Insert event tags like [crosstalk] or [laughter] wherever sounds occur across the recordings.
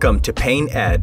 Welcome to Paint Ed.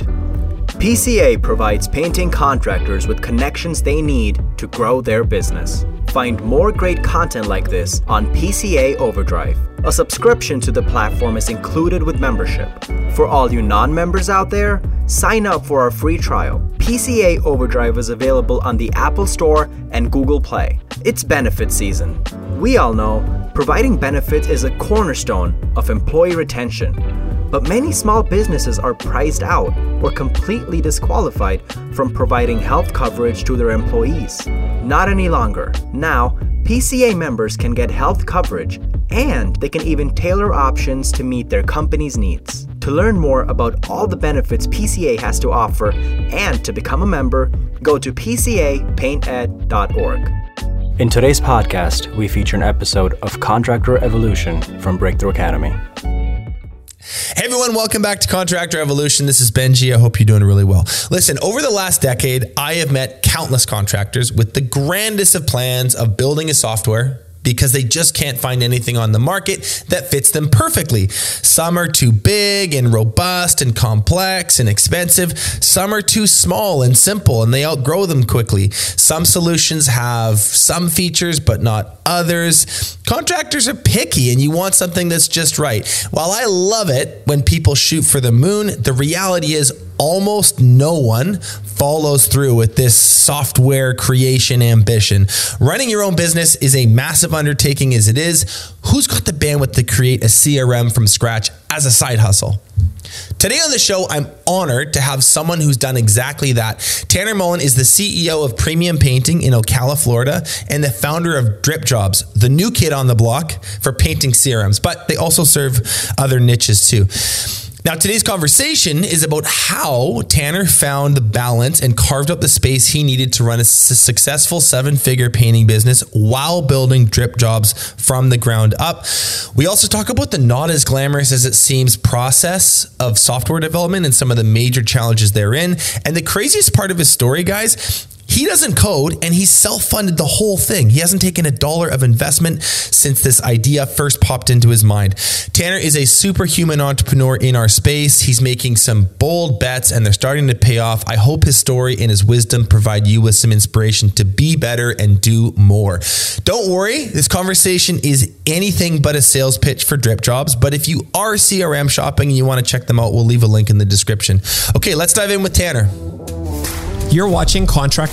PCA provides painting contractors with connections they need to grow their business. Find more great content like this on PCA Overdrive. A subscription to the platform is included with membership. For all you non members out there, sign up for our free trial. PCA Overdrive is available on the Apple Store and Google Play. It's benefit season. We all know providing benefits is a cornerstone of employee retention. But many small businesses are priced out or completely disqualified from providing health coverage to their employees. Not any longer. Now, PCA members can get health coverage and they can even tailor options to meet their company's needs. To learn more about all the benefits PCA has to offer and to become a member, go to pcapainted.org. In today's podcast, we feature an episode of Contractor Evolution from Breakthrough Academy. Hey everyone, welcome back to Contractor Evolution. This is Benji. I hope you're doing really well. Listen, over the last decade, I have met countless contractors with the grandest of plans of building a software because they just can't find anything on the market that fits them perfectly. Some are too big and robust and complex and expensive. Some are too small and simple and they outgrow them quickly. Some solutions have some features but not others. Contractors are picky and you want something that's just right. While I love it when people shoot for the moon, the reality is almost no one follows through with this software creation ambition. Running your own business is a massive undertaking as it is. Who's got the bandwidth to create a CRM from scratch as a side hustle? Today on the show, I'm honored to have someone who's done exactly that. Tanner Mullen is the CEO of Premium Painting in Ocala, Florida, and the founder of Drip Jobs, the new kid on the block for painting CRMs, but they also serve other niches too. Now, today's conversation is about how Tanner found the balance and carved up the space he needed to run a successful seven figure painting business while building drip jobs from the ground up. We also talk about the not as glamorous as it seems process of software development and some of the major challenges therein. And the craziest part of his story, guys, he doesn't code and he's self funded the whole thing. He hasn't taken a dollar of investment since this idea first popped into his mind. Tanner is a superhuman entrepreneur in our space. He's making some bold bets and they're starting to pay off. I hope his story and his wisdom provide you with some inspiration to be better and do more. Don't worry, this conversation is anything but a sales pitch for drip jobs. But if you are CRM shopping and you want to check them out, we'll leave a link in the description. Okay, let's dive in with Tanner. You're watching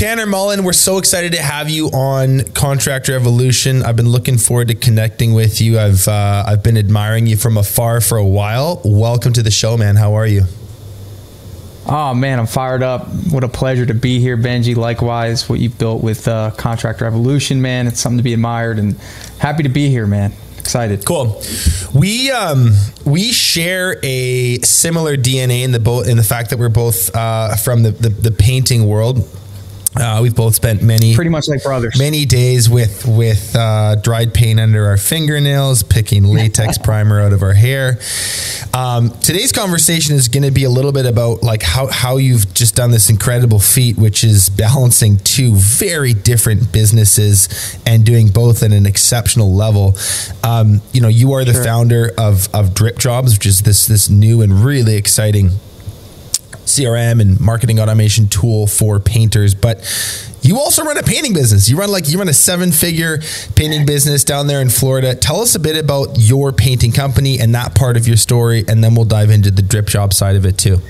Tanner Mullen, we're so excited to have you on Contractor Evolution. I've been looking forward to connecting with you. I've uh, I've been admiring you from afar for a while. Welcome to the show, man. How are you? Oh man, I'm fired up. What a pleasure to be here, Benji. Likewise, what you've built with uh, Contractor Evolution, man. It's something to be admired, and happy to be here, man. Excited. Cool. We um we share a similar DNA in the both in the fact that we're both uh, from the, the the painting world. Uh, we've both spent many, pretty much like brothers, many days with with uh, dried paint under our fingernails, picking latex [laughs] primer out of our hair. Um, today's conversation is going to be a little bit about like how how you've just done this incredible feat, which is balancing two very different businesses and doing both at an exceptional level. Um, you know, you are the sure. founder of of Drip Jobs, which is this this new and really exciting CRM and marketing automation tool for painters, but you also run a painting business. You run like you run a seven figure painting business down there in Florida. Tell us a bit about your painting company and that part of your story, and then we'll dive into the drip job side of it too.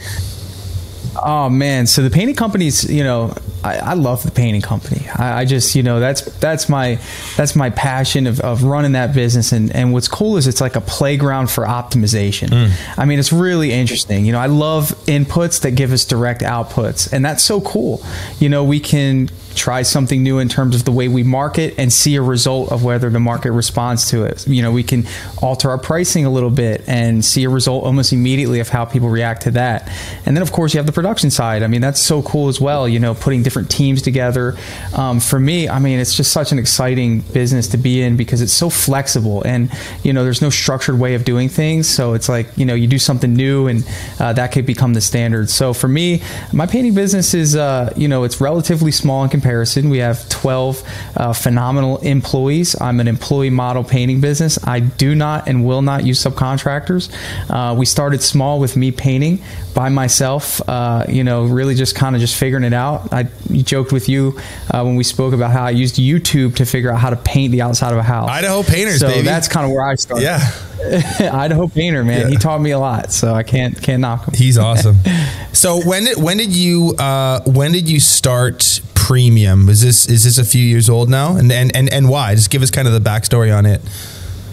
Oh man, so the painting companies, you know, I, I love the painting company. I, I, just, you know, that's that's my that's my passion of, of running that business. And and what's cool is it's like a playground for optimization. Mm. I mean, it's really interesting. You know, I love inputs that give us direct outputs, and that's so cool. You know, we can try something new in terms of the way we market and see a result of whether the market responds to it. You know, we can alter our pricing a little bit and see a result almost immediately of how people react to that. And then, of course, you have the production side. I mean, that's so cool as well. You know, putting different teams together. Um, for me, I mean, it's just such an exciting business to be in because it's so flexible and you know, there's no structured way of doing things. So it's like you know, you do something new and uh, that could become the standard. So for me, my painting business is uh, you know, it's relatively small in comparison. We have 12 uh, phenomenal employees. I'm an employee model painting business. I do not and will not use subcontractors. Uh, we started small with me painting by myself. Uh, you know, really just kind of just figuring it out. I joked with you uh, when we spoke about how I used YouTube to figure out how to paint the outside of a house. Idaho painters, so baby. that's kind of where I started. Yeah. [laughs] Idaho painter, man. Yeah. He taught me a lot, so I can't can't knock him. He's awesome. [laughs] so when did when did you uh, when did you start premium? Is this is this a few years old now? And and and, and why? Just give us kind of the backstory on it.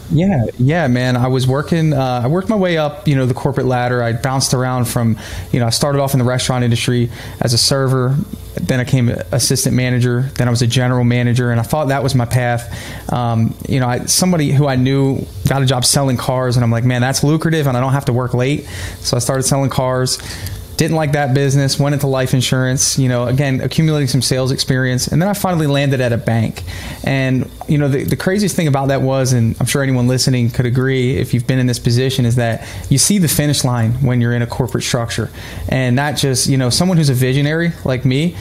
Yeah, yeah, man. I was working. Uh, I worked my way up, you know, the corporate ladder. I bounced around from, you know, I started off in the restaurant industry as a server. Then I became assistant manager. Then I was a general manager, and I thought that was my path. Um, you know, I, somebody who I knew got a job selling cars, and I'm like, man, that's lucrative, and I don't have to work late. So I started selling cars didn't like that business, went into life insurance, you know, again, accumulating some sales experience. And then I finally landed at a bank. And, you know, the, the craziest thing about that was, and I'm sure anyone listening could agree if you've been in this position, is that you see the finish line when you're in a corporate structure. And not just, you know, someone who's a visionary like me,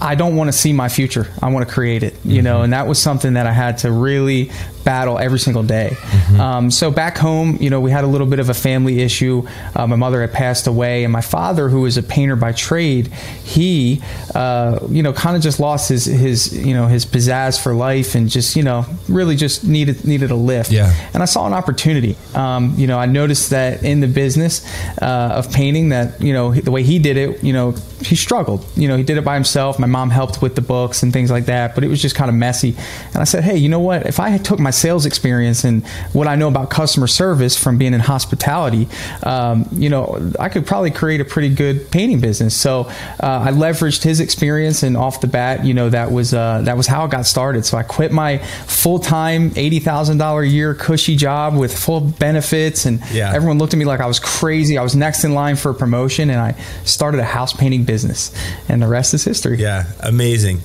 I don't want to see my future. I want to create it, you know, and that was something that I had to really battle every single day. Mm-hmm. Um, so back home, you know, we had a little bit of a family issue. Uh, my mother had passed away, and my father, who was a painter by trade, he, uh, you know, kind of just lost his his you know his pizzazz for life, and just you know really just needed needed a lift. Yeah. And I saw an opportunity. Um, you know, I noticed that in the business uh, of painting, that you know the way he did it, you know, he struggled. You know, he did it by himself. My mom helped with the books and things like that, but it was just kind of messy. And I said, hey, you know what? If I took my sales experience and what I know about customer service from being in hospitality, um, you know, I could probably create a pretty good painting business. So uh, I leveraged his experience, and off the bat, you know, that was uh, that was how it got started. So I quit my full time eighty thousand dollar a year cushy job with full benefits, and yeah. everyone looked at me like I was crazy. I was next in line for a promotion, and I started a house painting business, and the rest is history. Yeah, amazing.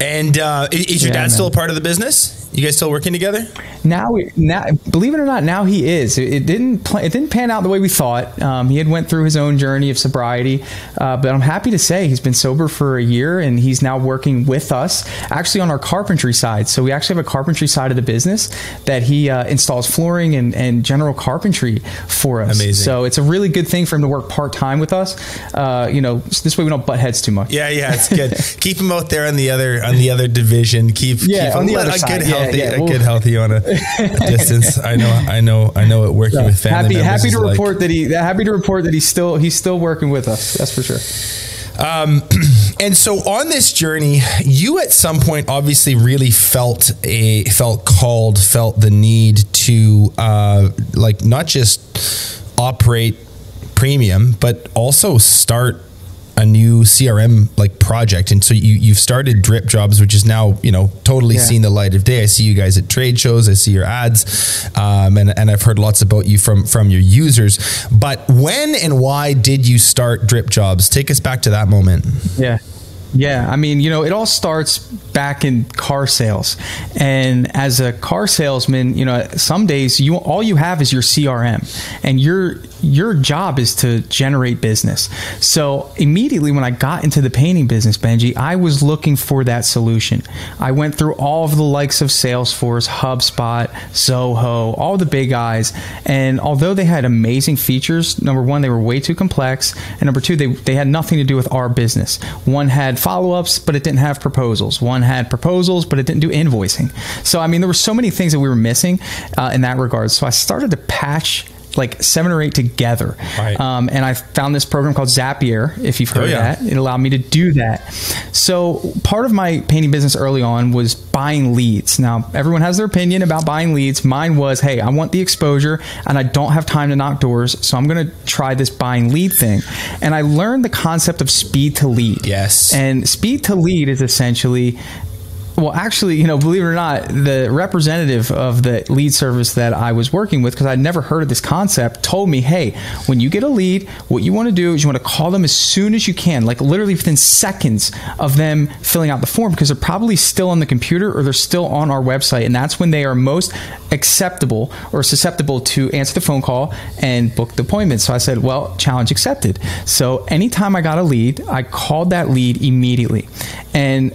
And uh, is your yeah, dad man. still a part of the business? You guys still working together? Now, now, believe it or not, now he is. It, it didn't. Pl- it didn't pan out the way we thought. Um, he had went through his own journey of sobriety, uh, but I'm happy to say he's been sober for a year, and he's now working with us, actually on our carpentry side. So we actually have a carpentry side of the business that he uh, installs flooring and, and general carpentry for us. Amazing. So it's a really good thing for him to work part time with us. Uh, you know, this way we don't butt heads too much. Yeah, yeah, it's good. keep him out there on the other on the other division. Keep yeah keep on the other side. Good healthy, yeah, get healthy on a, [laughs] distance. I know, I know, I know. It working with family. Happy, happy to report like, that he. Happy to report that he's still he's still working with us. That's for sure. Um, [clears throat] and so on this journey, you at some point obviously really felt a felt called, felt the need to uh, like not just operate premium, but also start a new CRM like project, and so you you've started Drip Jobs, which is now you know totally yeah. seen the light of day. I see you guys at trade shows, I see your ads, um, and and I've heard lots about you from from your users. But when and why did you start Drip Jobs? Take us back to that moment. Yeah. Yeah, I mean, you know, it all starts back in car sales. And as a car salesman, you know, some days you all you have is your CRM and your your job is to generate business. So immediately when I got into the painting business, Benji, I was looking for that solution. I went through all of the likes of Salesforce, HubSpot, Zoho, all the big guys. And although they had amazing features, number one, they were way too complex. And number two, they, they had nothing to do with our business. One had follow ups, but it didn't have proposals. One had proposals, but it didn't do invoicing. So, I mean, there were so many things that we were missing uh, in that regard. So I started to patch like seven or eight together. Right. Um, and I found this program called Zapier, if you've heard Oh, yeah. that. It allowed me to do that. So part of my painting business early on was buying leads. Now, everyone has their opinion about buying leads. Mine was, hey, I want the exposure and I don't have time to knock doors. So I'm going to try this buying lead thing. And I learned the concept of speed to lead. Yes. And speed to lead is essentially well, actually, you know, believe it or not, the representative of the lead service that I was working with, because I'd never heard of this concept, told me, hey, when you get a lead, what you want to do is you want to call them as soon as you can, like literally within seconds of them filling out the form, because they're probably still on the computer or they're still on our website. And that's when they are most acceptable or susceptible to answer the phone call and book the appointment. So I said, well, challenge accepted. So anytime I got a lead, I called that lead immediately. And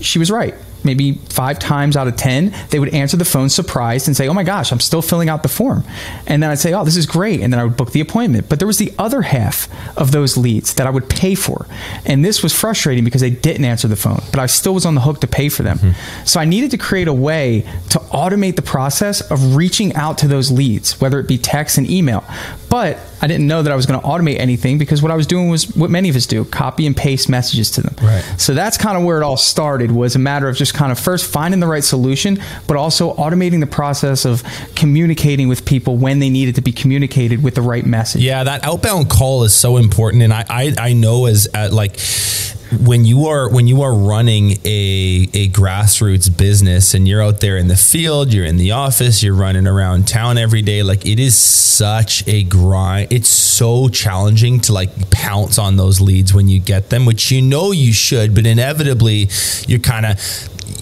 she was right. Maybe five times out of 10, they would answer the phone surprised and say, Oh my gosh, I'm still filling out the form. And then I'd say, Oh, this is great. And then I would book the appointment. But there was the other half of those leads that I would pay for. And this was frustrating because they didn't answer the phone, but I still was on the hook to pay for them. Hmm. So I needed to create a way to automate the process of reaching out to those leads, whether it be text and email. But I didn't know that I was going to automate anything because what I was doing was what many of us do copy and paste messages to them. Right. So that's kind of where it all started was a matter of just kind of first finding the right solution, but also automating the process of communicating with people when they needed to be communicated with the right message. Yeah, that outbound call is so important, and I I, I know as uh, like when you are when you are running a a grassroots business and you're out there in the field, you're in the office, you're running around town every day. Like it is such a grind. It's so challenging to like pounce on those leads when you get them, which you know you should, but inevitably you're kind of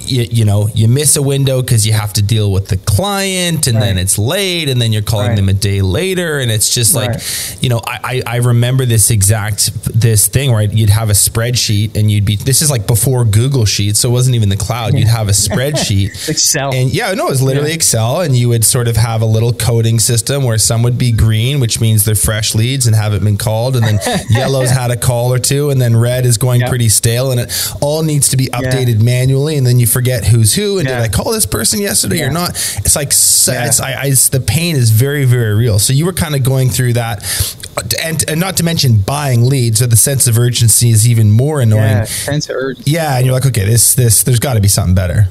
you, you know you miss a window because you have to deal with the client and then it's late and then you're calling Right. them a day later and it's just like Right. you know I, I remember this exact this thing where you'd have a spreadsheet and you'd be this is like before Google Sheets so it wasn't even the cloud you'd have a [laughs] spreadsheet Excel. and yeah no it was literally Yeah. Excel and you would sort of have a little coding system where some would be green which means they're fresh leads and haven't been called and then [laughs] yellow's had a call or two and then red is going Yep. pretty stale and it all needs to be updated manually and then you forget who's who and Yeah. did I call this person yesterday or not it's like Yeah. it's, I, I, it's, the pain is very very real so you were kind of going through that and, and not to mention buying leads so the sense of urgency is even more annoying yeah, yeah, sense of urgency. and you're like okay this this there's got to be something better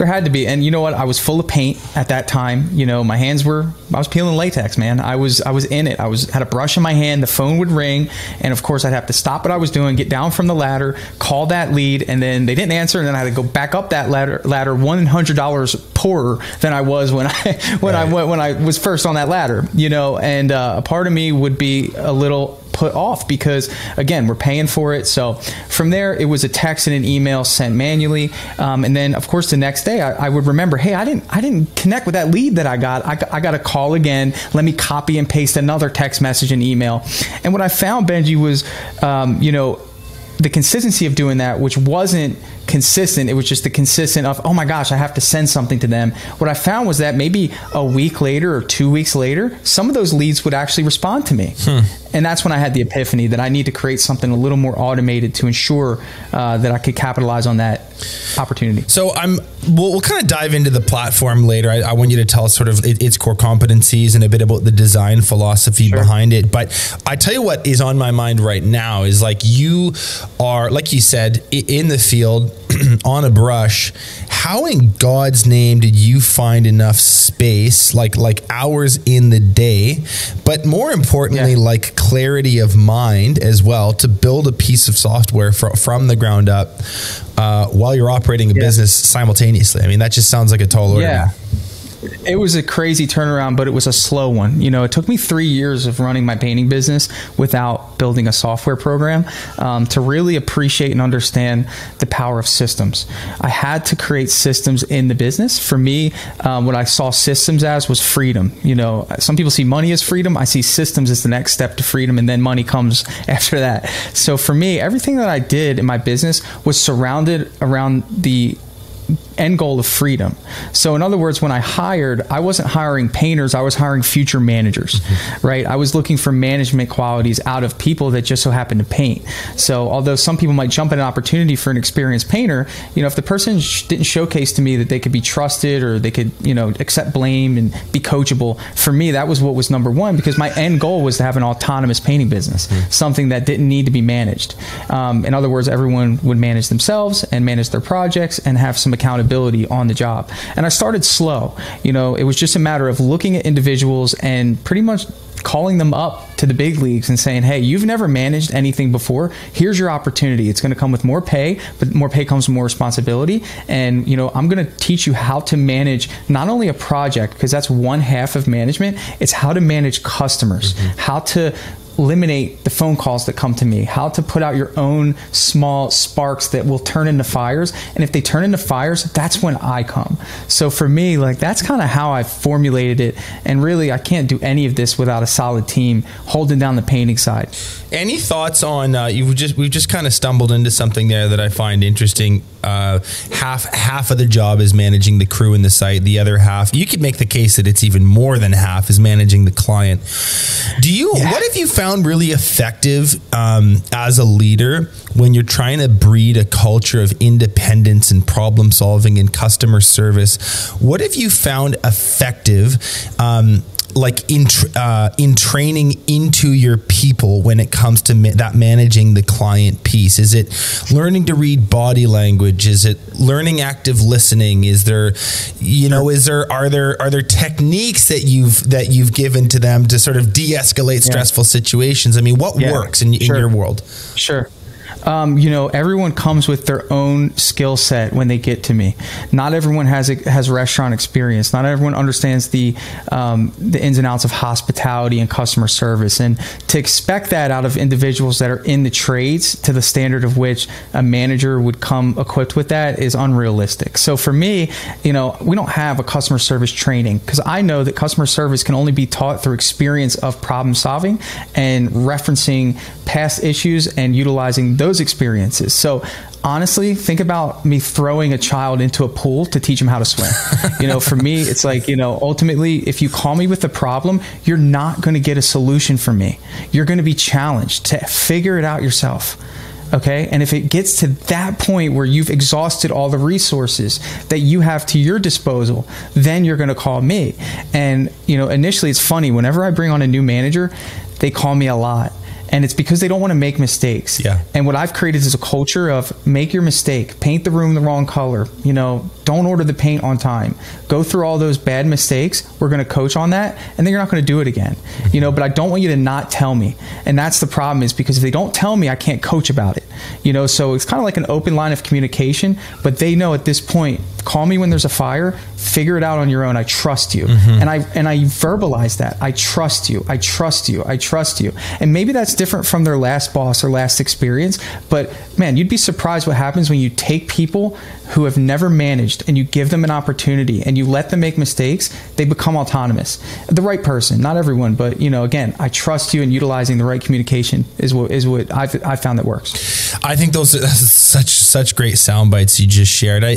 There had to be, and you know what? I was full of paint at that time. You know, my hands were. I was peeling latex, man. I was. I was in it. I was had a brush in my hand. The phone would ring, and of course, I'd have to stop what I was doing, get down from the ladder, call that lead, and then they didn't answer, and then I had to go back up that ladder. Ladder one hundred dollars poorer than I was when [laughs] I when I went when I was first on that ladder. You know, and uh, a part of me would be a little put off because again we're paying for it. So from there it was a text and an email sent manually. Um, and then of course the next day I, I would remember hey i didn't i didn't connect with that lead that i got. I, I got a call again. Let me copy and paste another text message and email. And what i found benji was um, you know the consistency of doing that, which wasn't consistent, it was just the consistent of, oh my gosh, I have to send something to them. What I found was that maybe a week later or two weeks later, some of those leads would actually respond to me. And that's when I had the epiphany that I need to create something a little more automated to ensure uh, that I could capitalize on that opportunity. So I'm. We'll, we'll kind of dive into the platform later. I, I want you to tell us sort of it, its core competencies and a bit about the design philosophy behind it. But I tell you what is on my mind right now is like you are, like you said, in the field [clears throat] on a brush. How in God's name did you find enough space, like like hours in the day, but more importantly, Yeah. like clarity of mind as well to build a piece of software fro- from the ground up uh, while you're operating a Yeah. business simultaneously. I mean, that just sounds like a tall order. Yeah. It was a crazy turnaround, but it was a slow one. You know, it took me three years of running my painting business without building a software program um, to really appreciate and understand the power of systems. I had to create systems in the business. For me, um, what I saw systems as was freedom. You know, some people see money as freedom. I see systems as the next step to freedom, and then money comes [laughs] after that. So for me, everything that I did in my business was surrounded around the end goal of freedom. So, in other words, when I hired, I wasn't hiring painters, I was hiring future managers, mm-hmm. right? I was looking for management qualities out of people that just so happened to paint. So, although some people might jump at an opportunity for an experienced painter, you know, if the person sh- didn't showcase to me that they could be trusted or they could, you know, accept blame and be coachable, for me, that was what was number one because my end goal was to have an autonomous painting business, mm-hmm. something that didn't need to be managed. Um, in other words, everyone would manage themselves and manage their projects and have some accountability on the job. And I started slow. You know, it was just a matter of looking at individuals and pretty much calling them up to the big leagues and saying, "Hey, you've never managed anything before. Here's your opportunity. It's going to come with more pay, but more pay comes with more responsibility. And you know, I'm going to teach you how to manage not only a project because that's one half of management. It's how to manage customers, mm-hmm. how to eliminate the phone calls that come to me, how to put out your own small sparks that will turn into fires. And if they turn into fires, that's when I come. So for me, like that's kind of how I formulated it. And really, I can't do any of this without a solid team holding down the painting side. Any thoughts on uh, you just we've just kind of stumbled into something there that I find interesting. Uh, half half of the job is managing the crew in the site. The other half, you could make the case that it's even more than half is managing the client. Do you? Yeah. What have you found really effective um, as a leader when you're trying to breed a culture of independence and problem solving and customer service? What have you found effective? Um, like in uh, in training into your people when it comes to ma- that managing the client piece? Is it learning to read body language? Is it learning active listening? Is there, you know, is there are there are there techniques that you've that you've given to them to sort of de-escalate stressful situations? I mean, what yeah. works in, sure. in your world? Sure um, you know, everyone comes with their own skill set when they get to me. Not everyone has a, has restaurant experience. Not everyone understands the um, the ins and outs of hospitality and customer service. And to expect that out of individuals that are in the trades to the standard of which a manager would come equipped with that is unrealistic. So for me, you know, we don't have a customer service training because I know that customer service can only be taught through experience of problem solving and referencing past issues and utilizing those those experiences. So honestly, think about me throwing a child into a pool to teach him how to swim. you know, for me, it's like, you know, ultimately, if you call me with a problem, you're not going to get a solution from me. You're going to be challenged to figure it out yourself. Okay. And if it gets to that point where you've exhausted all the resources that you have to your disposal, then you're going to call me. And, you know, initially it's funny. Whenever I bring on a new manager, they call me a lot and it's because they don't want to make mistakes. Yeah. And what I've created is a culture of make your mistake, paint the room the wrong color, you know, don't order the paint on time. Go through all those bad mistakes. We're going to coach on that, and then you're not going to do it again. You know, but I don't want you to not tell me. And that's the problem is because if they don't tell me, I can't coach about it. You know, so it's kind of like an open line of communication, but they know at this point, call me when there's a fire, figure it out on your own. I trust you. Mm-hmm. And I and I verbalize that. I trust you. I trust you. I trust you. And maybe that's different from their last boss or last experience, but man, you'd be surprised what happens when you take people who have never managed and you give them an opportunity and you let them make mistakes, they become autonomous. The right person, not everyone, but you know, again, I trust you and utilizing the right communication is what is what I've I found that works. I think those are such such great sound bites you just shared. I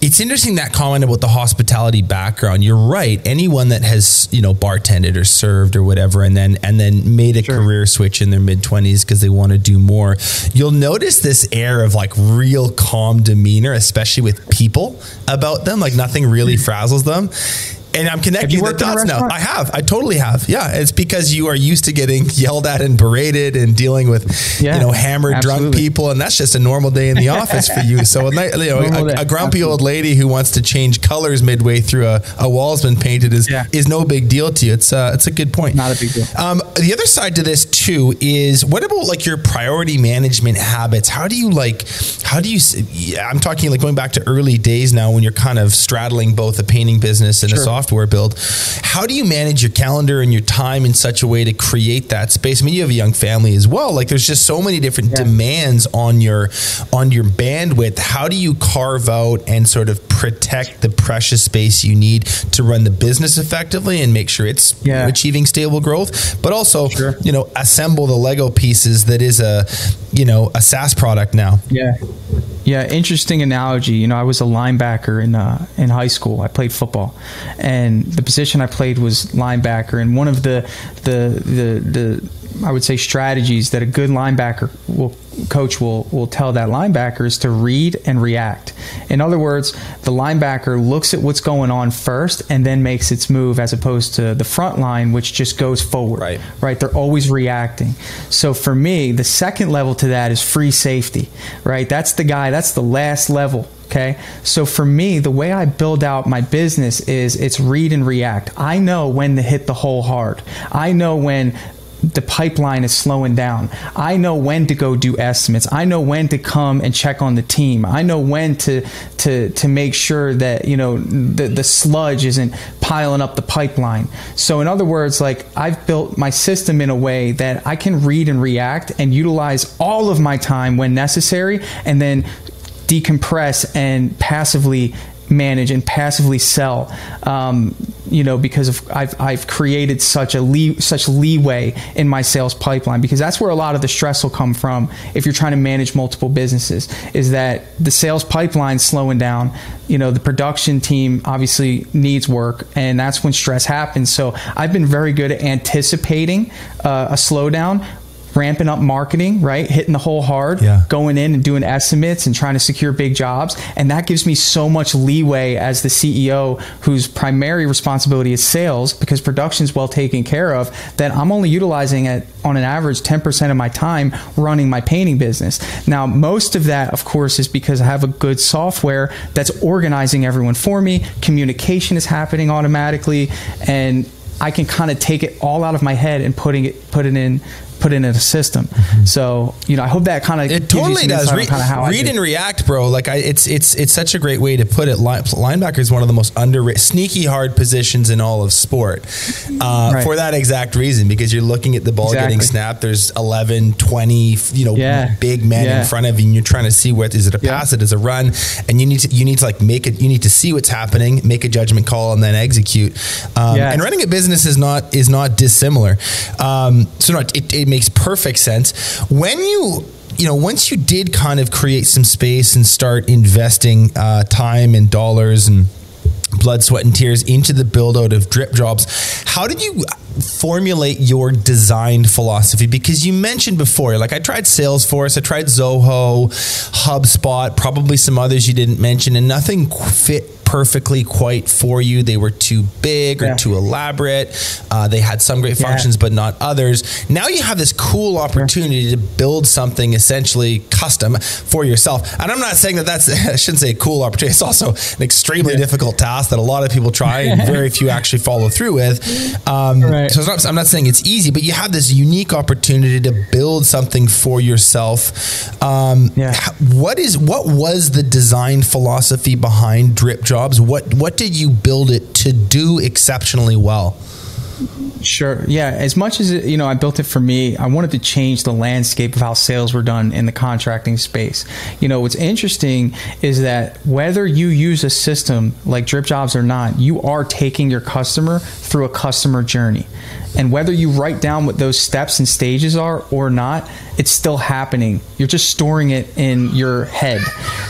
it's interesting that comment about the hospitality background. You're right. Anyone that has, you know, bartended or served or whatever and then and then made a sure. career switch in their mid 20s because they want to do more, you'll notice this air of like real calm demeanor, especially with people about them, like nothing really hmm. frazzles them and I'm connecting the dots now. I have. I totally have. Yeah, it's because you are used to getting yelled at and berated and dealing with yeah, you know hammered absolutely. drunk people, and that's just a normal day in the office for you. [laughs] So you know, a, a, grumpy old lady who wants to change colors midway through a, a wall's been painted is yeah. is no big deal to you. It's uh, it's a good point. Not a big deal. Um, the other side to this too is what about like your priority management habits? How do you like? How do you? I'm talking like going back to early days now when you're kind of straddling both a painting business and sure. a software software build. How do you manage your calendar and your time in such a way to create that space? I mean, you have a young family as well. Like there's just so many different yeah. demands on your on your bandwidth. How do you carve out and sort of protect the precious space you need to run the business effectively and make sure it's yeah. achieving stable growth, but also, sure. you know, assemble the Lego pieces that is a, you know, a SaaS product now. Yeah. Yeah, interesting analogy. You know, I was a linebacker in uh, in high school. I played football, and the position I played was linebacker. And one of the the the, the I would say strategies that a good linebacker will coach will will tell that linebacker is to read and react. In other words, the linebacker looks at what's going on first and then makes its move as opposed to the front line which just goes forward. Right. Right? They're always reacting. So for me, the second level to that is free safety. Right? That's the guy, that's the last level Okay. So for me, the way I build out my business is it's read and react. I know when to hit the hole hard. I know when the pipeline is slowing down. I know when to go do estimates. I know when to come and check on the team. I know when to to to make sure that you know the the sludge isn't piling up the pipeline. So in other words, like I've built my system in a way that I can read and react and utilize all of my time when necessary, and then decompress and passively manage and passively sell. Um, you know, because of I've I've created such a lee, such leeway in my sales pipeline because that's where a lot of the stress will come from if you're trying to manage multiple businesses. Is that the sales pipeline slowing down? You know, the production team obviously needs work, and that's when stress happens. So I've been very good at anticipating uh, a slowdown ramping up marketing, right? Hitting the hole hard, Yeah. going in and doing estimates and trying to secure big jobs. And that gives me so much leeway as the CEO whose primary responsibility is sales because production is well taken care of that I'm only utilizing it on an average 10% of my time running my painting business. Now, most of that, of course, is because I have a good software that's organizing everyone for me. Communication is happening automatically and I can kind of take it all out of my head and putting it put it in put it in a system. So you know, I hope that kind of It totally does. Read, kind of how I read and react, bro. Like I, it's it's it's such a great way to put it. Line, linebacker is one of the most underrated, sneaky hard positions in all of sport. Uh, Right. For that exact reason, because you're looking at the ball getting snapped. There's 11, 20, you know, Yeah. big men Yeah. in front of you, and you're trying to see what is it a Yeah. pass, it is a run, and you need to you need to like make it. You need to see what's happening, make a judgment call, and then execute. Um. And running a business is not is not dissimilar. Um, so no, it, it makes perfect sense. When you you know once you did kind of create some space and start investing uh, time and dollars and blood sweat and tears into the build out of drip jobs how did you formulate your design philosophy? Because you mentioned before like i tried salesforce i tried zoho hubspot probably some others you didn't mention and nothing fit perfectly quite for you. They were too big or Yeah. too elaborate. Uh, they had some great Yeah. functions but not others. Now you have this cool opportunity to build something essentially custom for yourself. And i'm not saying that that's [laughs] i shouldn't say a cool opportunity. It's also an extremely difficult task that a lot of people try and [laughs] very few actually follow through with. Um, Right. so not, i'm not saying it's easy but you have this unique opportunity to build something for yourself. Um, Yeah. what is what was the design philosophy behind drip jobs what what did you build it to do exceptionally well Sure. Yeah. As much as you know, I built it for me. I wanted to change the landscape of how sales were done in the contracting space. You know, what's interesting is that whether you use a system like Drip Jobs or not, you are taking your customer through a customer journey. And whether you write down what those steps and stages are or not, it's still happening. You're just storing it in your head.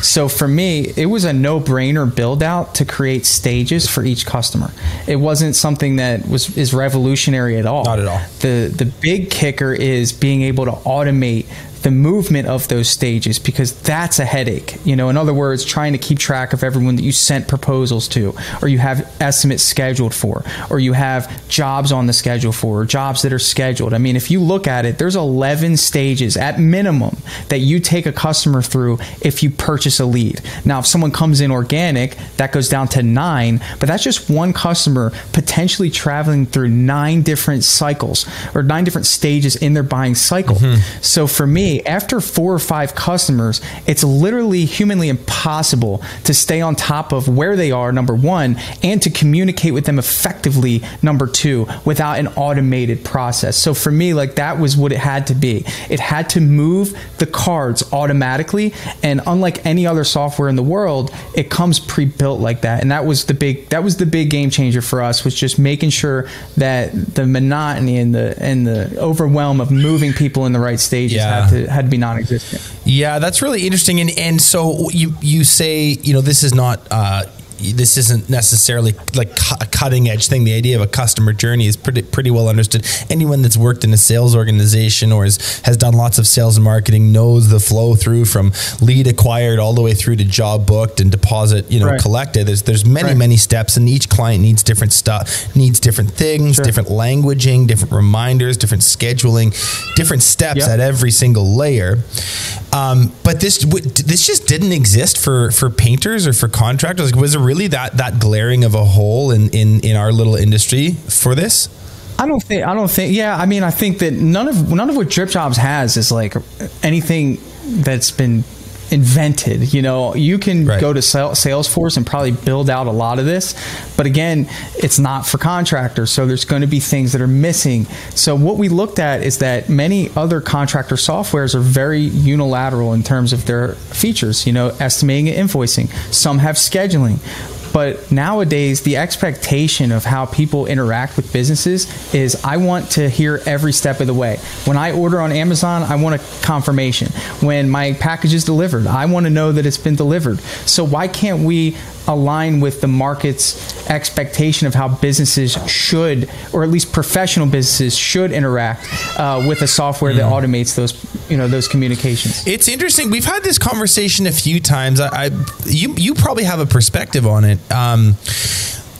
So for me, it was a no-brainer build out to create stages for each customer. It wasn't something that was is revolutionary at all. Not at all. The the big kicker is being able to automate the movement of those stages because that's a headache. You know, in other words, trying to keep track of everyone that you sent proposals to, or you have estimates scheduled for, or you have jobs on the schedule for, or jobs that are scheduled. I mean, if you look at it, there's 11 stages at minimum that you take a customer through if you purchase a lead. Now, if someone comes in organic, that goes down to nine, but that's just one customer potentially traveling through nine different cycles or nine different stages in their buying cycle. Mm-hmm. So for me, after four or five customers, it's literally humanly impossible to stay on top of where they are, number one, and to communicate with them effectively, number two, without an automated process. So for me, like that was what it had to be. It had to move the cards automatically. And unlike any other software in the world, it comes pre-built like that. And that was the big that was the big game changer for us was just making sure that the monotony and the and the overwhelm of moving people in the right stages Yeah. had to had to be non-existent. Yeah, that's really interesting. And and so you you say you know this is not. Uh, this isn't necessarily like a cutting edge thing. The idea of a customer journey is pretty pretty well understood. Anyone that's worked in a sales organization or has, has done lots of sales and marketing knows the flow through from lead acquired all the way through to job booked and deposit you know right. collected. There's there's many right. many steps, and each client needs different stuff, needs different things, sure. different languaging, different reminders, different scheduling, different steps yep. at every single layer. Um, but this this just didn't exist for for painters or for contractors. Like, was there really that that glaring of a hole in in in our little industry for this? I don't think. I don't think. Yeah, I mean, I think that none of none of what Drip Jobs has is like anything that's been invented. You know, you can right. go to Salesforce and probably build out a lot of this, but again, it's not for contractors. So there's going to be things that are missing. So what we looked at is that many other contractor softwares are very unilateral in terms of their features. You know, estimating and invoicing. Some have scheduling. But nowadays, the expectation of how people interact with businesses is I want to hear every step of the way. When I order on Amazon, I want a confirmation. When my package is delivered, I want to know that it's been delivered. So why can't we align with the market's expectation of how businesses should, or at least professional businesses should interact uh, with a software that mm. automates those, you know, those communications. It's interesting. We've had this conversation a few times. I, I you, you probably have a perspective on it. Um,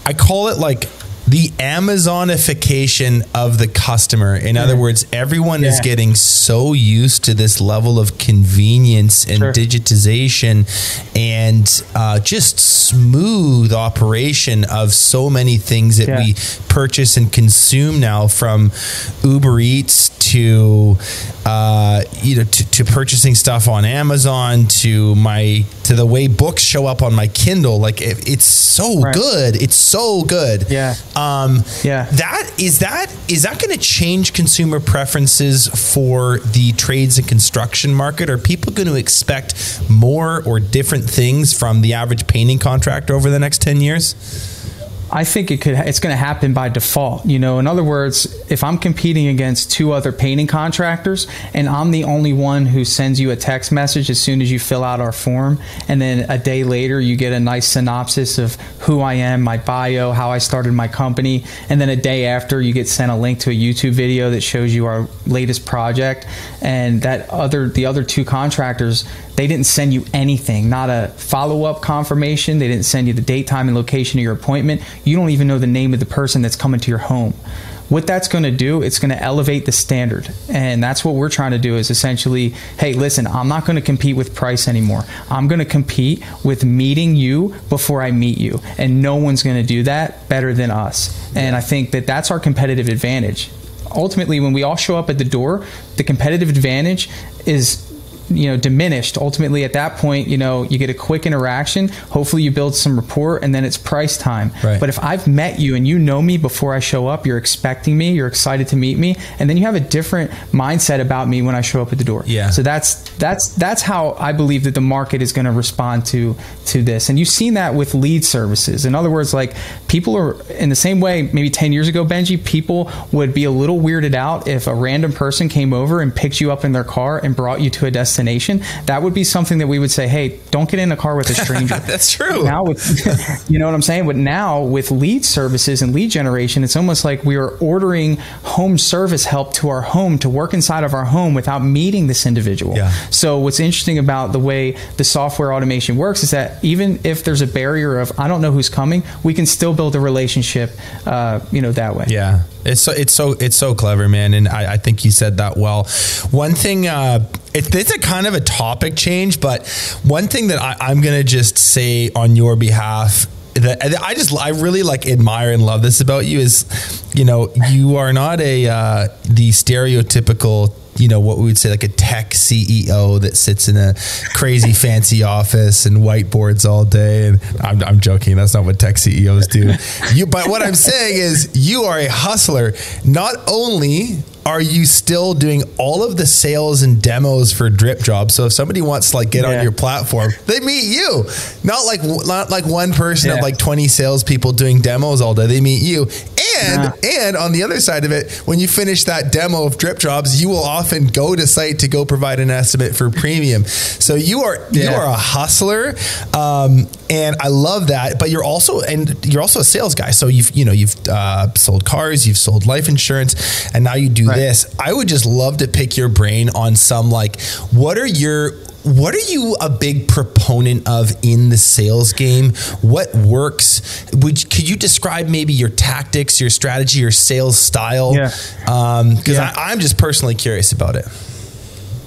I call it like the Amazonification of the customer. In other words, everyone yeah. is getting so used to this level of convenience and sure. digitization and uh, just smooth operation of so many things that yeah. we purchase and consume now from Uber Eats to uh, you know to, to, purchasing stuff on Amazon to my to the way books show up on my Kindle. Like it, it's so right. good. It's so good. Yeah. Um, yeah. That is that is that going to change consumer preferences for the trades and construction market? Are people going to expect more or different things from the average painting contractor over the next ten years? I think it could it's going to happen by default. You know, in other words, if I'm competing against two other painting contractors and I'm the only one who sends you a text message as soon as you fill out our form and then a day later you get a nice synopsis of who I am, my bio, how I started my company, and then a day after you get sent a link to a YouTube video that shows you our latest project and that other the other two contractors they didn't send you anything, not a follow up confirmation. They didn't send you the date, time, and location of your appointment. You don't even know the name of the person that's coming to your home. What that's going to do, it's going to elevate the standard. And that's what we're trying to do is essentially, hey, listen, I'm not going to compete with price anymore. I'm going to compete with meeting you before I meet you. And no one's going to do that better than us. And I think that that's our competitive advantage ultimately when we all show up at the door the competitive advantage is you know diminished. Ultimately at that point you know you get a quick interaction. Hopefully you build some rapport and then it's price time. Right. but if i've met you and you know me before i show up you're expecting me you're excited to meet me and then you have a different mindset about me when i show up at the door. Yeah. So that's that's that's how i believe that the market is going to respond to to this. And you've seen that with lead services. In other words like people are in the same way maybe 10 years ago benji people would be a little weirded out if a random person came over and picked you up in their car and brought you to a destination destination, that would be something that we would say, hey, don't get in a car with a stranger. [laughs] That's true. Now, with, [laughs] you know what I'm saying? But now with lead services and lead generation, it's almost like we are ordering home service help to our home to work inside of our home without meeting this individual. Yeah. So what's interesting about the way the software automation works is that even if there's a barrier of I don't know who's coming, we can still build a relationship, uh, you know, that way. Yeah. It's so it's so it's so clever, man, and I, I think you said that well. One thing, uh, it, it's a kind of a topic change, but one thing that I, I'm gonna just say on your behalf that I just I really like admire and love this about you is, you know, you are not a uh, the stereotypical you know, what we would say like a tech CEO that sits in a crazy [laughs] fancy office and whiteboards all day. And I'm, I'm joking. That's not what tech CEOs do. You, but what I'm saying is you are a hustler. Not only are you still doing all of the sales and demos for drip jobs so if somebody wants to like get yeah. on your platform they meet you not like not like one person yeah. of like 20 salespeople doing demos all day they meet you And and on the other side of it, when you finish that demo of drip jobs, you will often go to site to go provide an estimate for premium. [laughs] So you are you are a hustler, um, and I love that. But you're also and you're also a sales guy. So you've you know you've uh, sold cars, you've sold life insurance, and now you do Right. This. I would just love to pick your brain on some like what are your what are you a big proponent of in the sales game? What works? Would could you describe maybe your tactics, your strategy, your sales style? Yeah. Because Yeah. I'm just personally curious about it.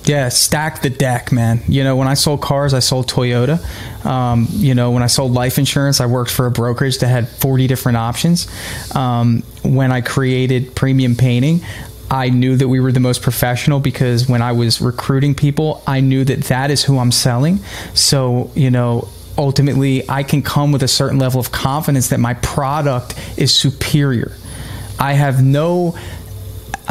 Yeah, stack the deck, man. You know, when I sold cars, I sold Toyota. Um, you know, when I sold life insurance, I worked for a brokerage that had 40 different options. Um, when I created premium painting, I knew that we were the most professional because when I was recruiting people, I knew that that is who I'm selling. So, you know, ultimately, I can come with a certain level of confidence that my product is superior. I have no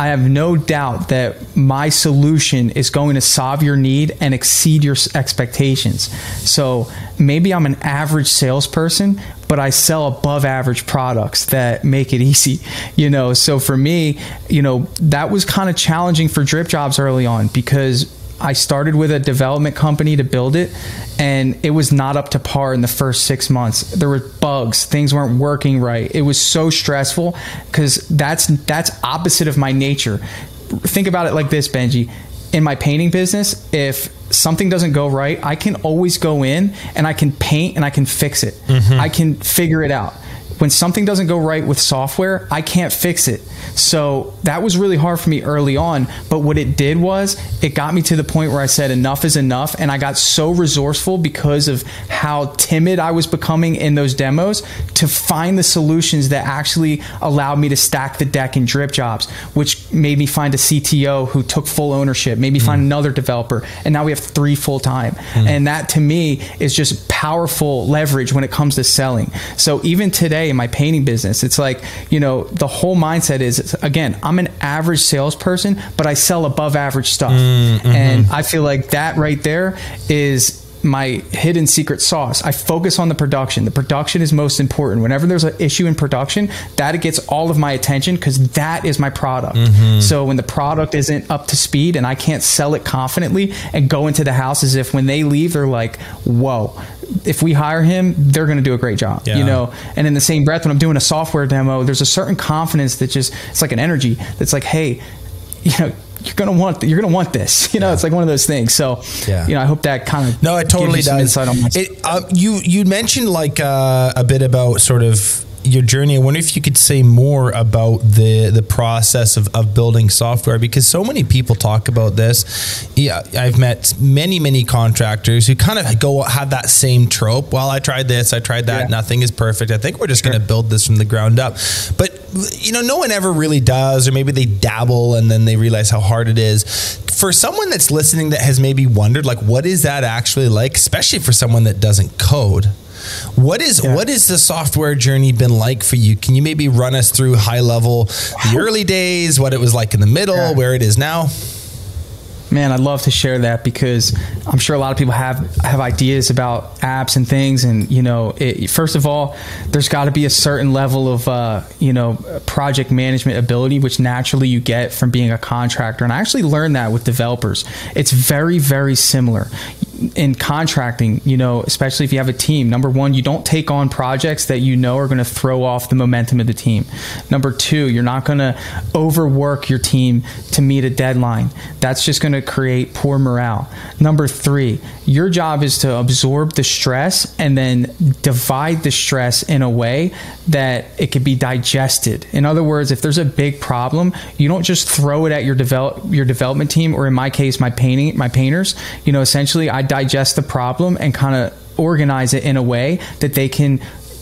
I have no doubt that my solution is going to solve your need and exceed your expectations. So maybe I'm an average salesperson, but I sell above average products that make it [laughs] easy, you know. So for me, you know, that was kind of challenging for drip jobs early on because I started with a development company to build it, and it was not up to par in the first six months. There were bugs, things weren't working right. It was so stressful because that's that's opposite of my nature. Think about it like this, Benji. In my painting business, if something doesn't go right, I can always go in and I can paint and I can fix it. Mm-hmm. I can figure it out when something doesn't go right with software, I can't fix it. So that was really hard for me early on. But what it did was it got me to the point where I said, enough is enough. And I got so resourceful because of how timid I was becoming in those demos to find the solutions that actually allowed me to stack the deck in DripJobs, which made me find a CTO who took full ownership, made me hmm. find another developer. And now we have three full time. Hmm. And that to me is just powerful leverage when it comes to selling. So even today in my painting business, it's like, you know, the whole mindset is again, I'm an average salesperson, but I sell above average stuff. Mm, mm-hmm. And I feel like that right there is my hidden secret sauce. I focus on the production. The production is most important. Whenever there's an issue in production, that gets all of my attention because that is my product. Mm-hmm. So when the product isn't up to speed and I can't sell it confidently and go into the house as if when they leave, they're like, whoa, if we hire him, they're going to do a great job, Yeah. you know? And in the same breath, when I'm doing a software demo, there's a certain confidence that just, it's like an energy that's like, hey, you know, you're gonna want you're gonna want this. [laughs] You know, it's like one of those things. So, Yeah. you know, I hope that kind of No, it totally gives you some does. insight on my It, um, you you mentioned like uh, a bit about sort of your journey. I wonder if you could say more about the the process of, of building software because so many people talk about this. Yeah, I've met many many contractors who kind of go have that same trope. Well, I tried this, I tried that, Yeah. nothing is perfect. I think we're just going to build this from the ground up. But you know, no one ever really does, or maybe they dabble and then they realize how hard it is. For someone that's listening that has maybe wondered, like, what is that actually like, especially for someone that doesn't code? What is Yeah. what is the software journey been like for you? Can you maybe run us through high level the early days, what it was like in the middle, Yeah. where it is now? Man, I'd love to share that because I'm sure a lot of people have have ideas about apps and things. And you know, it, first of all, there's got to be a certain level of uh, you know project management ability, which naturally you get from being a contractor. And I actually learned that with developers. It's very very similar in contracting. You know, especially if you have a team. Number one, you don't take on projects that you know are going to throw off the momentum of the team. Number two, you're not going to overwork your team to meet a deadline. That's just going to create poor morale. Number three, your job is to absorb the stress and then divide the stress in a way that it can be digested. In other words, if there's a big problem, you don't just throw it at your develop your development team, or in my case, my painting my painters. You know, essentially, I digest the problem and kind of organize it in a way that they can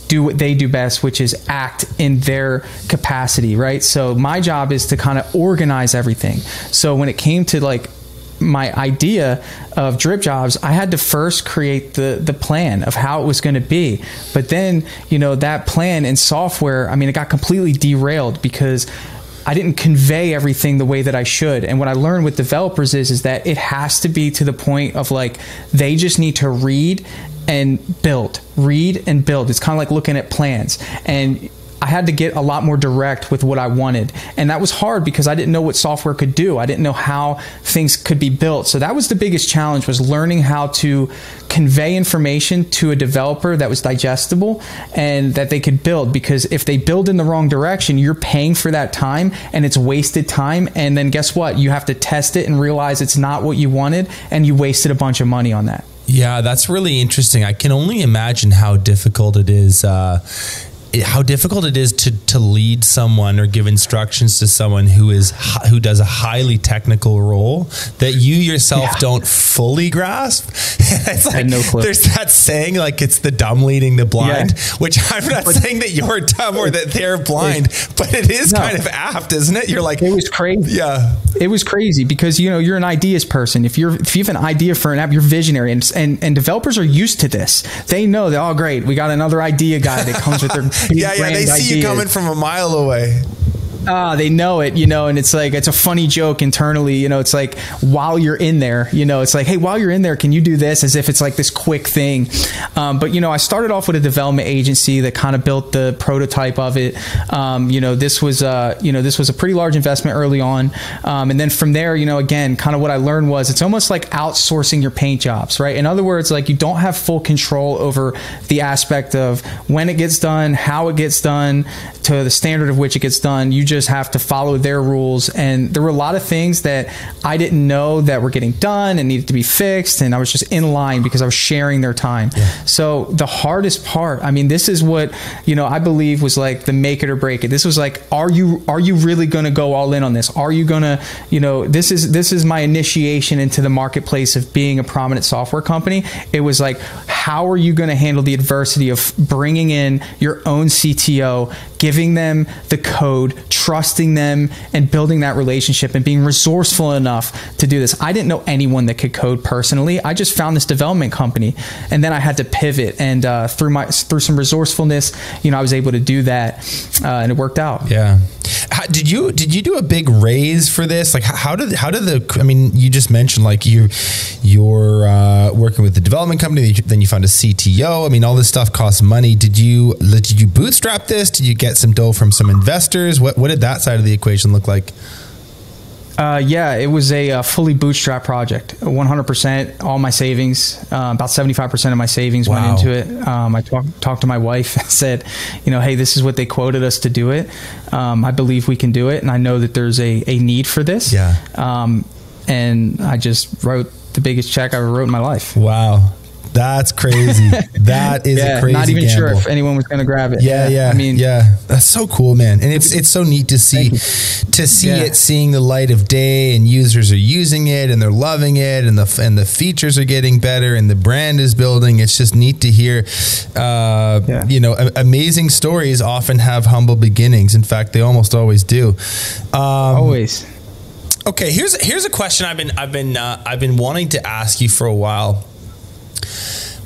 do what they do best, which is act in their capacity, right? So my job is to kind of organize everything. So when it came to like my idea of DripJobs, I had to first create the the plan of how it was going to be. But then, you know, that plan in software, I mean, it got completely derailed because I didn't convey everything the way that I should. And what I learned with developers is is that it has to be to the point of like they just need to read and build, read and build. It's kind of like looking at plans. And I had to get a lot more direct with what I wanted. And that was hard because I didn't know what software could do. I didn't know how things could be built. So that was the biggest challenge was learning how to convey information to a developer that was digestible and that they could build because if they build in the wrong direction, you're paying for that time and it's wasted time and then guess what? You have to test it and realize it's not what you wanted and you wasted a bunch of money on that. Yeah, that's really interesting. I can only imagine how difficult it is. Uh, how difficult it is to to lead someone or give instructions to someone who is who does a highly technical role that you yourself yeah. don't fully grasp. [laughs] it's like no there's that saying like it's the dumb leading the blind, yeah. which I'm not but, saying that you're dumb or that they're blind, but it is no. kind of apt, isn't it? You're like it was crazy. Yeah, it was crazy because you know you're an ideas person. If you're if you have an idea for an app, you're visionary, and and, and developers are used to this. They know that oh great, we got another idea guy that comes with their [laughs] yeah, yeah, they see you coming from a mile away ah, they know it, you know, and it's like it's a funny joke internally, you know. It's like while you're in there, you know, it's like, hey, while you're in there, can you do this? As if it's like this quick thing. Um, but you know, I started off with a development agency that kind of built the prototype of it. Um, you know, this was uh, you know this was a pretty large investment early on, um, and then from there, you know, again, kind of what I learned was it's almost like outsourcing your paint jobs, right? In other words, like you don't have full control over the aspect of when it gets done, how it gets done, to the standard of which it gets done. You just have to follow their rules. And there were a lot of things that I didn't know that were getting done and needed to be fixed. And I was just in line because I was sharing their time. Yeah. So the hardest part, I mean, this is what, you know, I believe was like the make it or break it. This was like, are you, are you really going to go all in on this? Are you going to, you know, this is, this is my initiation into the marketplace of being a prominent software company. It was like, how are you going to handle the adversity of bringing in your own CTO, giving them the code, trusting them, and building that relationship and being resourceful enough to do this. I didn't know anyone that could code personally. I just found this development company, and then I had to pivot. And uh, through my through some resourcefulness, you know, I was able to do that, uh, and it worked out. Yeah. How, did you did you do a big raise for this? Like how did how did the I mean you just mentioned like you you're uh, working with the development company then you found a CTO. I mean all this stuff costs money. Did you did you bootstrap this? Did you get some dough from some investors? What what did that side of the equation look like? Uh, yeah, it was a, a, fully bootstrap project. 100%, all my savings, uh, about 75% of my savings wow. went into it. Um, I talked talked to my wife [laughs] and said, you know, hey, this is what they quoted us to do it. Um, I believe we can do it, and I know that there's a, a need for this. Yeah. Um, and I just wrote the biggest check I ever wrote in my life. Wow. That's crazy. [laughs] That is yeah, a crazy. Not even gamble. sure if anyone was going to grab it. Yeah, yeah, yeah. I mean, yeah, that's so cool, man. And it's it's so neat to see to see yeah. it seeing the light of day, and users are using it, and they're loving it, and the and the features are getting better, and the brand is building. It's just neat to hear. Uh, yeah. You know, amazing stories often have humble beginnings. In fact, they almost always do. Um, always. Okay, here's here's a question I've been I've been uh, I've been wanting to ask you for a while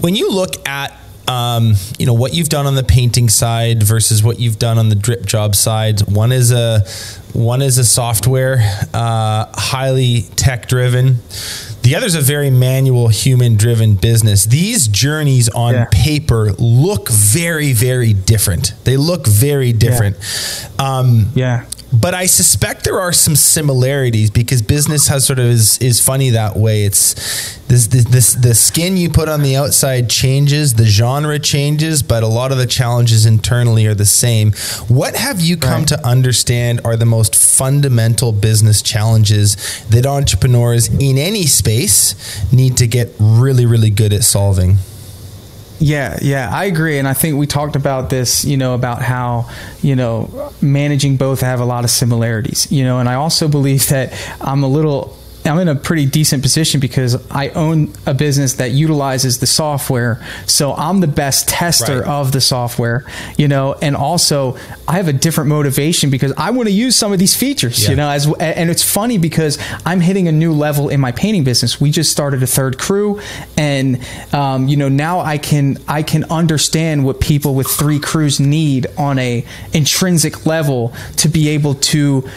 when you look at um, you know what you've done on the painting side versus what you've done on the drip job side. One is a one is a software, uh, highly tech driven. The other is a very manual, human driven business. These journeys on yeah. paper look very, very different. They look very different. Yeah. Um, yeah but I suspect there are some similarities because business has sort of is, is funny that way. It's this, this, this the skin you put on the outside changes, the genre changes, but a lot of the challenges internally are the same. What have you come right. to understand are the most fundamental business challenges that entrepreneurs in any space need to get really, really good at solving? Yeah, yeah, I agree. And I think we talked about this, you know, about how, you know, managing both have a lot of similarities, you know, and I also believe that I'm a little I'm in a pretty decent position because I own a business that utilizes the software. So I'm the best tester right. of the software, you know, and also I have a different motivation because I want to use some of these features, yeah. you know, as and it's funny because I'm hitting a new level in my painting business. We just started a third crew and um, you know, now I can I can understand what people with three crews need on a intrinsic level to be able to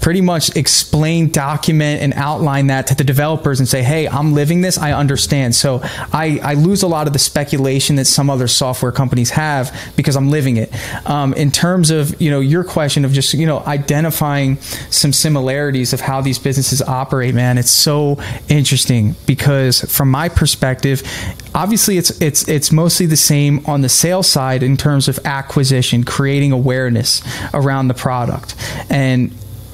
pretty much explain, document, and outline that to the developers and say, hey, I'm living this, I understand. So I, I lose a lot of the speculation that some other software companies have because I'm living it. Um, in terms of you know your question of just you know identifying some similarities of how these businesses operate, man, it's so interesting because from my perspective, obviously it's it's it's mostly the same on the sales side in terms of acquisition, creating awareness around the product, and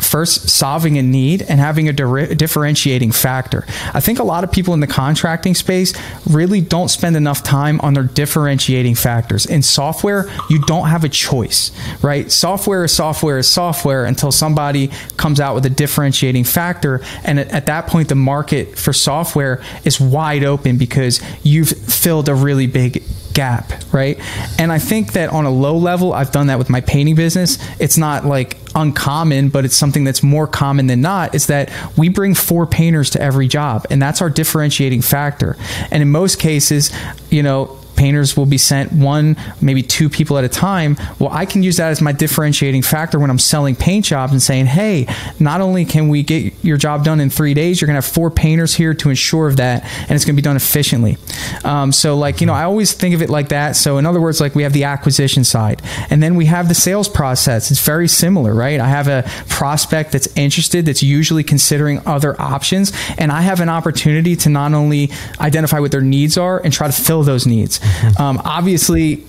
first solving a need and having a differentiating factor. I think a lot of people in the contracting space really don't spend enough time on their differentiating factors. In software, you don't have a choice, right? Software is software is software until somebody comes out with a differentiating factor. And at that point, the market for software is wide open because you've filled a really big gap, right? And I think that on a low level, I've done that with my painting business. It's not like uncommon, but it's something that's more common than not, is that we bring four painters to every job, and that's our differentiating factor. And in most cases, you know, painters will be sent one, maybe two people at a time. Well, I can use that as my differentiating factor when I'm selling paint jobs and saying, hey, not only can we get your job done in three days, you're going to have four painters here to ensure of that, and it's going to be done efficiently. Um, so, like, you know, I always think of it like that. So, in other words, like we have the acquisition side, and then we have the sales process. It's very similar, right? I have a prospect that's interested, that's usually considering other options, and I have an opportunity to not only identify what their needs are and try to fill those needs. [laughs] Um, obviously,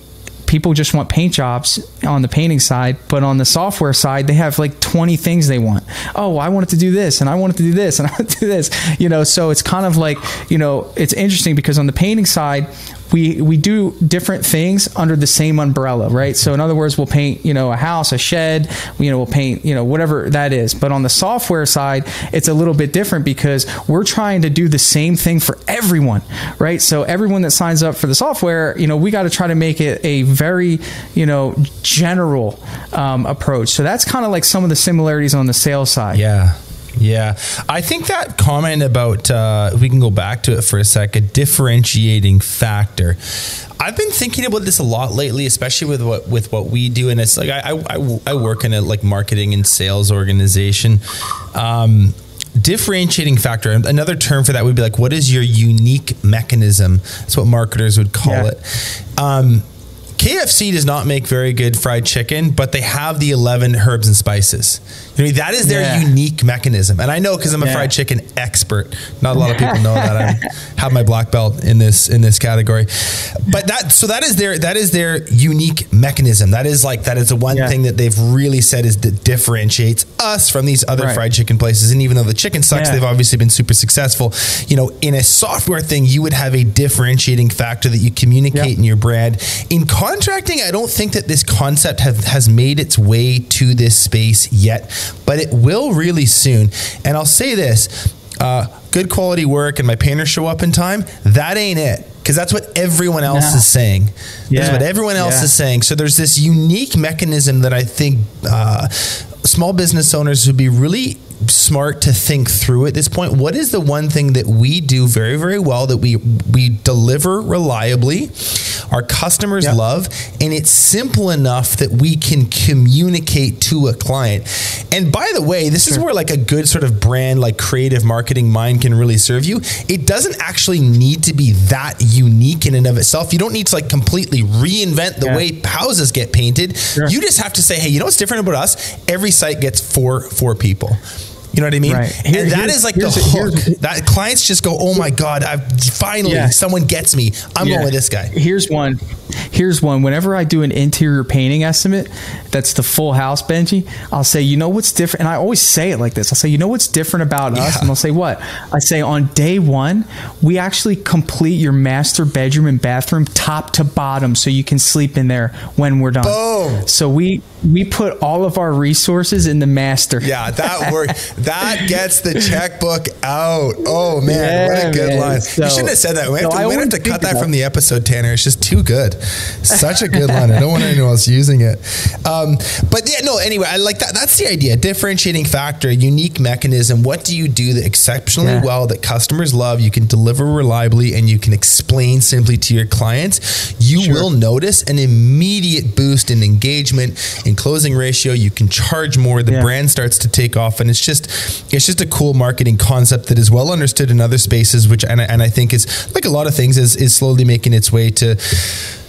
people just want paint jobs on the painting side, but on the software side, they have like 20 things they want. Oh, I wanted to do this and I wanted to do this and I want to do this, you know, so it's kind of like, you know, it's interesting because on the painting side, we we do different things under the same umbrella, right? So in other words, we'll paint, you know, a house, a shed, you know, we'll paint, you know, whatever that is. But on the software side, it's a little bit different because we're trying to do the same thing for everyone, right? So everyone that signs up for the software, you know, we got to try to make it a very, you know, general um, approach. So that's kind of like some of the similarities on the sales side. Yeah. Yeah, I think that comment about uh, if we can go back to it for a second, differentiating factor. I've been thinking about this a lot lately, especially with what with what we do, and it's like I I, I work in a like marketing and sales organization. Um, differentiating factor another term for that would be like what is your unique mechanism that's what marketers would call yeah. it um, KFC does not make very good fried chicken, but they have the 11 herbs and spices. I mean, that is their yeah. unique mechanism. And I know because I'm a yeah. fried chicken expert. Not a lot of people know that I [laughs] have my black belt in this in this category. But that so that is their that is their unique mechanism. That is like that is the one yeah. thing that they've really said is that differentiates us from these other right. fried chicken places. And even though the chicken sucks, they've obviously been super successful. You know, in a software thing, you would have a differentiating factor that you communicate in your brand. In contracting, I don't think that this concept have, has made its way to this space yet but it will really soon. And I'll say this uh, good quality work and my painters show up in time, that ain't it. Because that's what everyone else no. is saying. Yeah. That's what everyone else yeah. is saying. So there's this unique mechanism that I think uh, small business owners would be really smart to think through at this point. What is the one thing that we do very, very well that we we deliver reliably, our customers yep. love, and it's simple enough that we can communicate to a client. And by the way, this sure. is where like a good sort of brand, like creative marketing mind can really serve you. It doesn't actually need to be that unique in and of itself. You don't need to like completely reinvent the yeah. way houses get painted. Sure. You just have to say, hey, you know what's different about us? Every site gets four four people. You know what I mean? Right. Here, and that is like the hook. That clients just go, "Oh my god, I finally yeah. someone gets me. I'm yeah. going with this guy." Here's one. Here's one. Whenever I do an interior painting estimate, that's the full house, Benji. I'll say, "You know what's different?" And I always say it like this. I'll say, "You know what's different about yeah. us?" And I'll say, "What?" I say, "On day 1, we actually complete your master bedroom and bathroom top to bottom so you can sleep in there when we're done." Boom. So we we put all of our resources in the master. Yeah, that [laughs] works. that gets the checkbook out. Oh man, yeah, what a good man. line! So, you shouldn't have said that. We have, to, we have to cut that, that from the episode, Tanner. It's just too good. Such a good line. I don't want anyone else using it. Um, but yeah, no. Anyway, I like that. That's the idea. Differentiating factor, unique mechanism. What do you do that exceptionally yeah. well that customers love? You can deliver reliably and you can explain simply to your clients. You sure. will notice an immediate boost in engagement in closing ratio. You can charge more. The Yeah. brand starts to take off, and it's just it's just a cool marketing concept that is well understood in other spaces. Which and I, and I think is like a lot of things is is slowly making its way to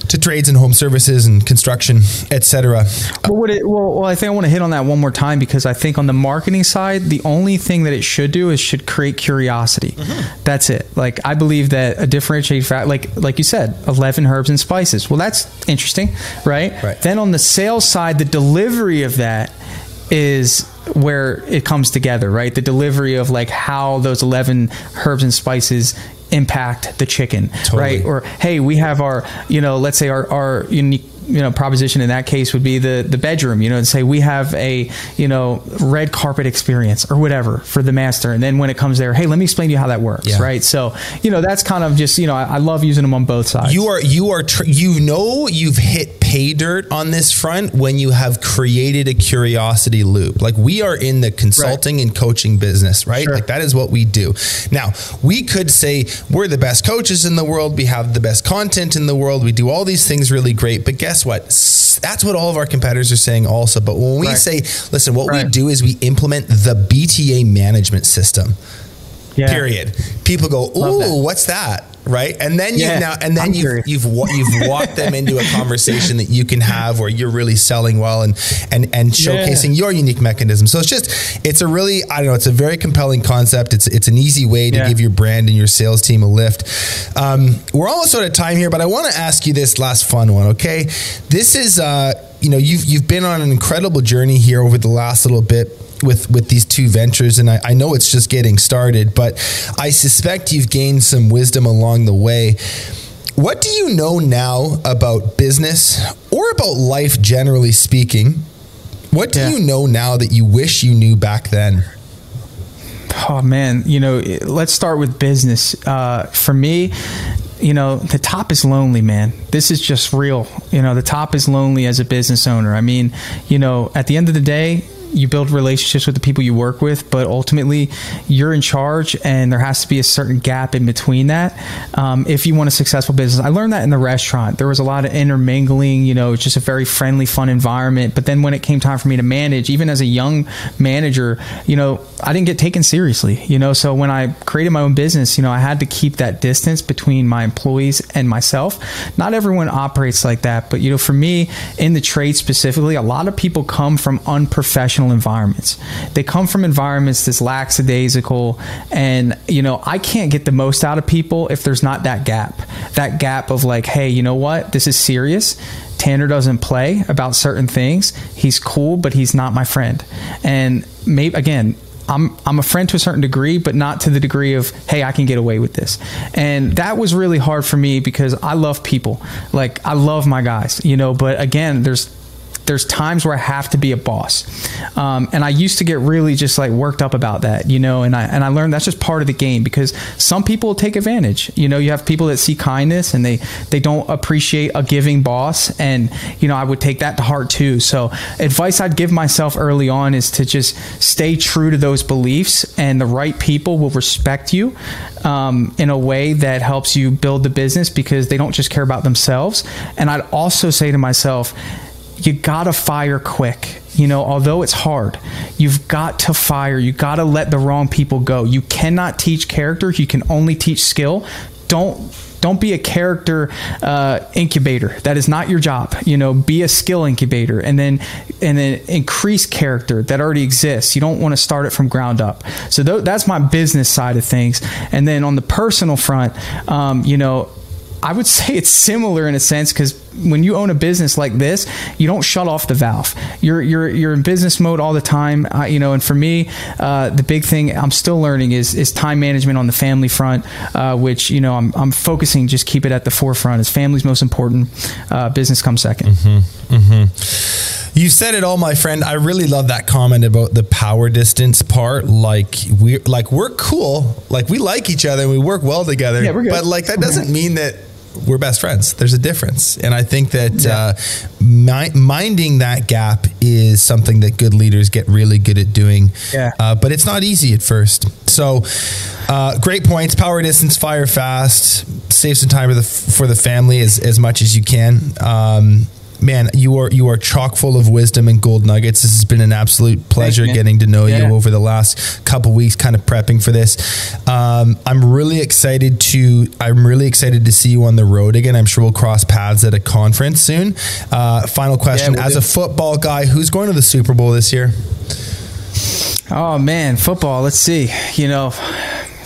to trades and home services and construction, etc. Well, what it, well, well, I think I want to hit on that one more time because I think on the marketing side, the only thing that it should do is should create curiosity. Mm-hmm. That's it. Like I believe that a differentiating fact, like like you said, eleven herbs and spices. Well, that's interesting, right? Right. Then on the sales side, the delivery of that is where it comes together, right? The delivery of like how those 11 herbs and spices impact the chicken, Totally. right? Or hey, we have our, you know, let's say our our unique you know proposition in that case would be the the bedroom you know and say we have a you know red carpet experience or whatever for the master and then when it comes there hey let me explain to you how that works Yeah. right so you know that's kind of just you know I, I love using them on both sides You are you are tr- you know you've hit pay dirt on this front when you have created a curiosity loop. Like we are in the consulting and coaching business, right? Sure. Like that is what we do. Now, we could say we're the best coaches in the world, we have the best content in the world, we do all these things really great, but guess what? That's what all of our competitors are saying also. But when we Right. say, listen, what we do is we implement the BTA management system. Yeah. Period. People go, "Ooh, what's that?" Right? And then you Yeah, now and then you've you've you've walked them into a conversation that you can have where you're really selling well and and and showcasing your unique mechanism. So it's just it's a really I don't know it's a very compelling concept. It's it's an easy way to Yeah. give your brand and your sales team a lift. Um, we're almost out of time here, but I want to ask you this last fun one. Okay, this is uh, you know you've you've been on an incredible journey here over the last little bit with with these two ventures and I, I know it's just getting started but i suspect you've gained some wisdom along the way what do you know now about business or about life generally speaking what do Yeah. you know now that you wish you knew back then Oh man, you know, let's start with business. Uh, for me, you know, the top is lonely, man. This is just real. You know, the top is lonely as a business owner. I mean, you know, at the end of the day, you build relationships with the people you work with, but ultimately you're in charge, and there has to be a certain gap in between that um, if you want a successful business. I learned that in the restaurant. There was a lot of intermingling. You know, it's just a very friendly, fun environment. But then when it came time for me to manage, even as a young manager, you know, I didn't get taken seriously. You know, so when I created my own business, you know, I had to keep that distance between my employees and myself. Not everyone operates like that, but you know, for me in the trade specifically, a lot of people come from unprofessional environments. They come from environments that's lackadaisical, and you know, I can't get the most out of people if there's not that gap. That gap of like, hey, you know what? This is serious. Tanner doesn't play about certain things. He's cool, but he's not my friend. And maybe again, I'm I'm a friend to a certain degree, but not to the degree of hey, I can get away with this. And that was really hard for me because I love people. Like I love my guys, you know, but again, there's there's times where I have to be a boss. Um, and I used to get really just like worked up about that, you know, and I, and I learned that's just part of the game because some people take advantage. You know, you have people that see kindness and they, they don't appreciate a giving boss. And, you know, I would take that to heart too. So advice I'd give myself early on is to just stay true to those beliefs and the right people will respect you um, in a way that helps you build the business because they don't just care about themselves. And I'd also say to myself, you gotta fire quick. You know, although it's hard, you've got to fire. You gotta let the wrong people go. You cannot teach character. You can only teach skill. Don't don't be a character uh, incubator. That is not your job. You know, be a skill incubator, and then and then increase character that already exists. You don't want to start it from ground up. So th- that's my business side of things. And then on the personal front, um, you know, I would [laughs] say it's similar in a sense because when you own a business like this, you don't shut off the valve. You're you're you're in business mode all the time. Uh, you know, and for me, uh, the big thing I'm still learning is is time management on the family front, uh, which you know I'm I'm focusing just keep it at the forefront. As family's most important, uh, business comes 2nd You said it all, my friend. I really love that comment about the power distance part. Like we like we're cool. Like we like each other and we work well together. Yeah, we're good. But like that doesn't mean that we're best friends. There's a difference. And I think that uh, mi- minding that gap is something that good leaders get really good at doing. Yeah. Uh, but it's not easy at first. So uh, great points. Power distance, fire fast, save some time for the for the family as, as much as you can. Um, man, you are you are chock full of wisdom and gold nuggets. This has been an absolute pleasure Thanks, getting to know Yeah. you over the last couple weeks, kind of prepping for this. Um, I'm really excited to I'm really excited to see you on the road again. I'm sure we'll cross paths at a conference soon. Uh, final question: we'll As do. a football guy, who's going to the Super Bowl this year? Oh man, football. Let's see. You know,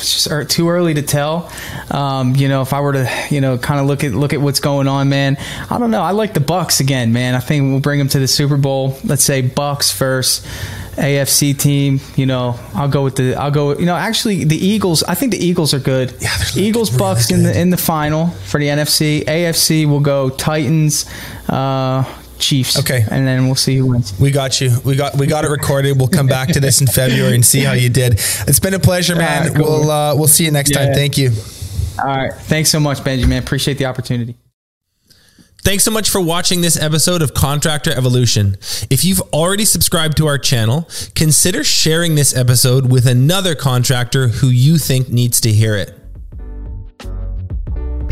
it's just too early to tell. Um, you know, if I were to, you know, kind of look at look at what's going on, man. I don't know. I like the Bucs again, man. I think we'll bring them to the Super Bowl. Let's say Bucs first. AFC team, you know, I'll go with the. I'll go. You know, actually, the Eagles. I think the Eagles are good. Yeah, Eagles, really Bucs in the in the final for the NFC. AFC will go Titans, uh, Chiefs. Okay. and then we'll see who wins. We got you. We got we got it recorded. We'll come back to this in February and see how you did. It's been a pleasure, man. Right, cool. We'll uh, we'll see you next time. Thank you. All right, thanks so much, Benjamin. Appreciate the opportunity. Thanks so much for watching this episode of Contractor Evolution. If you've already subscribed to our channel, consider sharing this episode with another contractor who you think needs to hear it.